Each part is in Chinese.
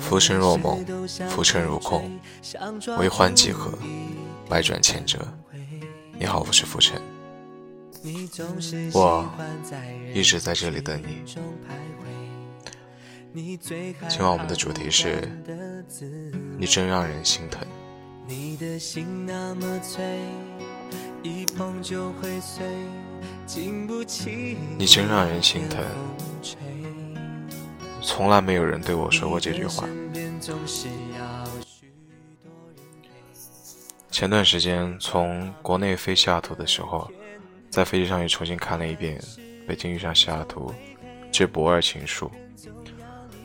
浮生若梦，浮沉如空，为欢几何，百转千折。你好，我是浮沉，我一直在这里等你。今晚我们的主题是：你真让人心疼。你真让人心疼。从来没有人对我说过这句话。前段时间从国内飞西雅图的时候，在飞机上又重新看了一遍《北京遇上西雅图这不二情书》。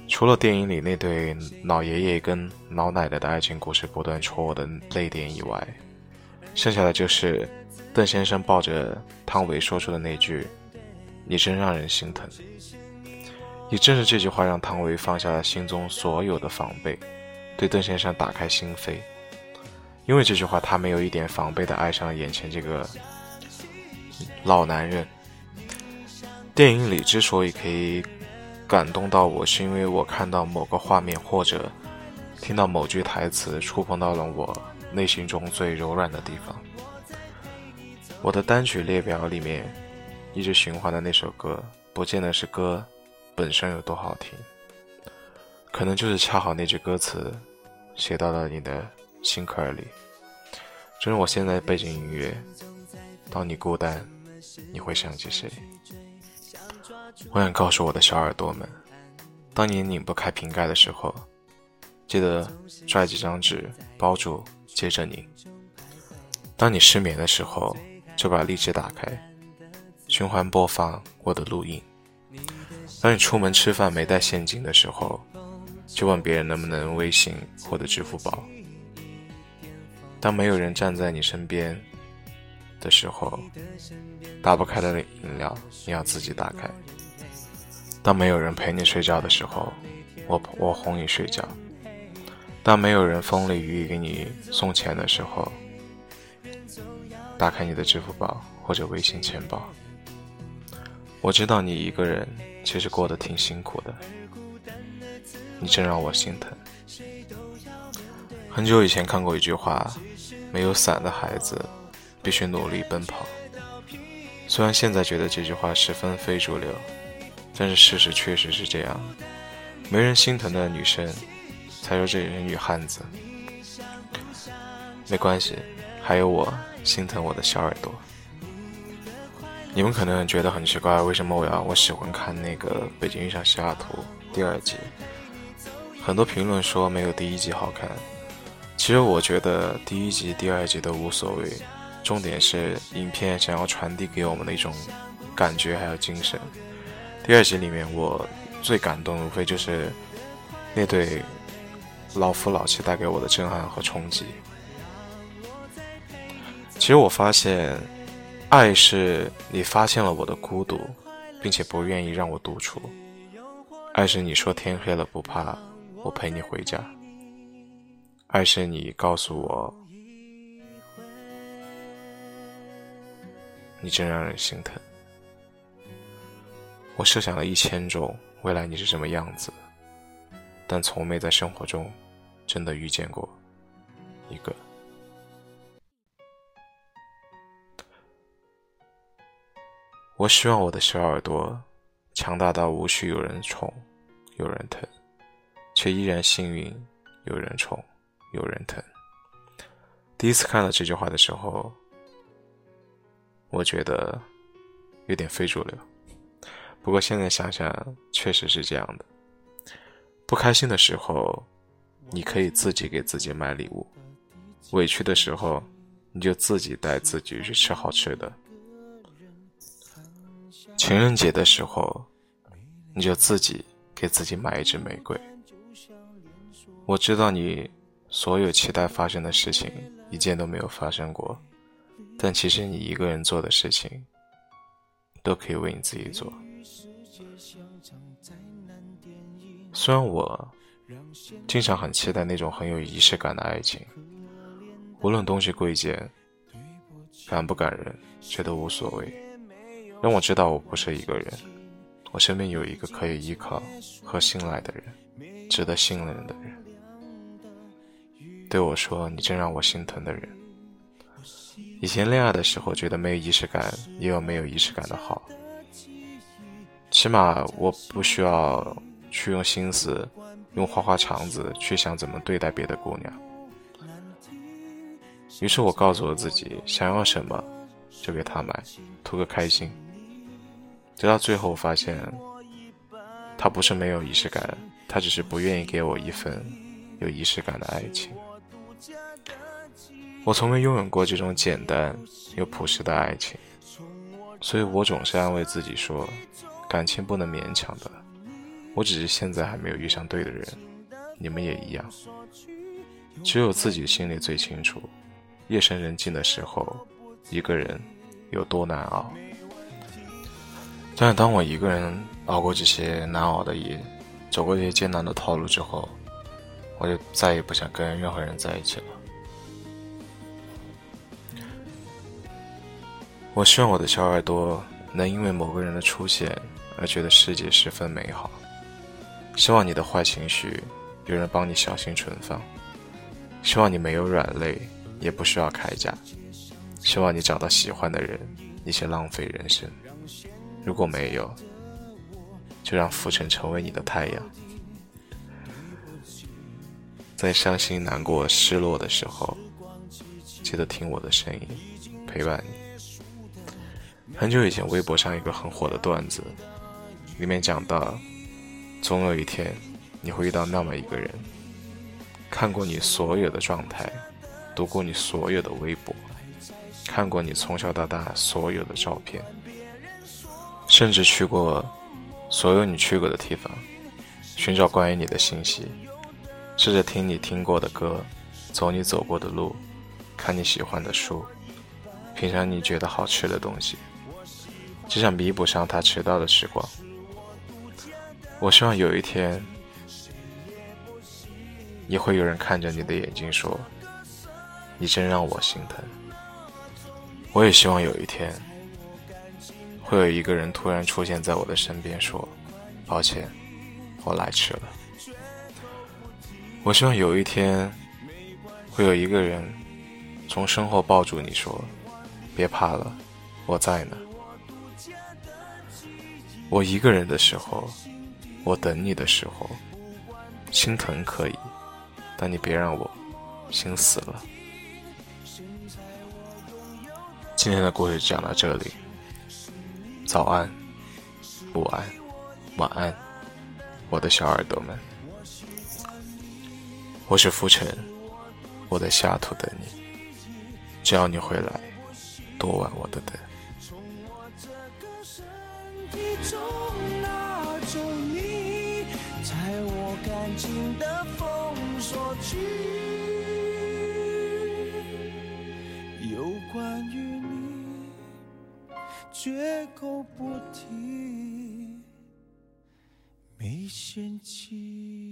除了电影里那对老爷爷跟老奶奶的爱情故事不断戳我的泪点以外，剩下的就是邓先生抱着汤唯说出的那句：“你真让人心疼。”也正是这句话，让汤唯放下了心中所有的防备，对邓先生打开心扉。因为这句话，他没有一点防备的爱上了眼前这个老男人。电影里之所以可以感动到我，是因为我看到某个画面，或者听到某句台词，触碰到了我内心中最柔软的地方。我的单曲列表里面一直循环的那首歌，不见得是歌。本身有多好听，可能就是恰好那句歌词写到了你的心坎里。正如我现在背景音乐，当你孤单，你会想起谁？我想告诉我的小耳朵们，当你拧不开瓶盖的时候，记得拽几张纸包住，接着拧。当你失眠的时候，就把荔枝打开，循环播放我的录音。当你出门吃饭没带现金的时候，就问别人能不能微信或者支付宝。当没有人站在你身边的时候，打不开的饮料你要自己打开。当没有人陪你睡觉的时候，我我哄你睡觉。当没有人风里雨里给你送钱的时候，打开你的支付宝或者微信钱包。我知道你一个人其实过得挺辛苦的，你真让我心疼。很久以前看过一句话：“没有伞的孩子必须努力奔跑。”虽然现在觉得这句话十分非主流，但是事实确实是这样。没人心疼的女生，才说这是女汉子。没关系，还有我心疼我的小耳朵。你们可能觉得很奇怪，为什么我要我喜欢看那个《北京遇上西雅图》第二集？很多评论说没有第一集好看。其实我觉得第一集、第二集都无所谓，重点是影片想要传递给我们的一种感觉还有精神。第二集里面我最感动无非就是那对老夫老妻带给我的震撼和冲击。其实我发现。爱是你发现了我的孤独，并且不愿意让我独处；爱是你说天黑了不怕，我陪你回家；爱是你告诉我，你真让人心疼。我设想了一千种未来你是什么样子，但从没在生活中真的遇见过一个。我希望我的小耳朵强大到无需有人宠、有人疼，却依然幸运有人宠、有人疼。第一次看到这句话的时候，我觉得有点非主流。不过现在想想，确实是这样的。不开心的时候，你可以自己给自己买礼物；委屈的时候，你就自己带自己去吃好吃的。情人节的时候，你就自己给自己买一支玫瑰。我知道你所有期待发生的事情一件都没有发生过，但其实你一个人做的事情都可以为你自己做。虽然我经常很期待那种很有仪式感的爱情，无论东西贵贱，感不感人，觉得无所谓。让我知道我不是一个人，我身边有一个可以依靠和信赖的人，值得信任的人。对我说：“你真让我心疼的人。”以前恋爱的时候，觉得没有仪式感也有没有仪式感的好，起码我不需要去用心思、用花花肠子去想怎么对待别的姑娘。于是我告诉我自己，想要什么就给她买，图个开心。直到最后发现，他不是没有仪式感，他只是不愿意给我一份有仪式感的爱情。我从未拥有过这种简单又朴实的爱情，所以我总是安慰自己说，感情不能勉强的。我只是现在还没有遇上对的人，你们也一样。只有自己心里最清楚，夜深人静的时候，一个人有多难熬。但是当我一个人熬过这些难熬的夜，走过这些艰难的套路之后，我就再也不想跟任何人在一起了。我希望我的小耳朵能因为某个人的出现而觉得世界十分美好。希望你的坏情绪有人帮你小心存放。希望你没有软肋，也不需要铠甲。希望你找到喜欢的人，一起浪费人生。如果没有，就让浮尘成为你的太阳，在伤心、难过、失落的时候，记得听我的声音，陪伴你。很久以前，微博上一个很火的段子，里面讲到，总有一天，你会遇到那么一个人，看过你所有的状态，读过你所有的微博，看过你从小到大所有的照片。甚至去过所有你去过的地方，寻找关于你的信息，试着听你听过的歌，走你走过的路，看你喜欢的书，品尝你觉得好吃的东西，只想弥补上他迟到的时光。我希望有一天，也会有人看着你的眼睛说：“你真让我心疼。”我也希望有一天。会有一个人突然出现在我的身边，说：“抱歉，我来迟了。”我希望有一天，会有一个人从身后抱住你说：“别怕了，我在呢。”我一个人的时候，我等你的时候，心疼可以，但你别让我心死了。今天的故事讲到这里。早安，午安，晚安，我的小耳朵们，我是浮尘，我在下图等你，只要你回来，多晚我都等。有关于。绝口不提没嫌弃。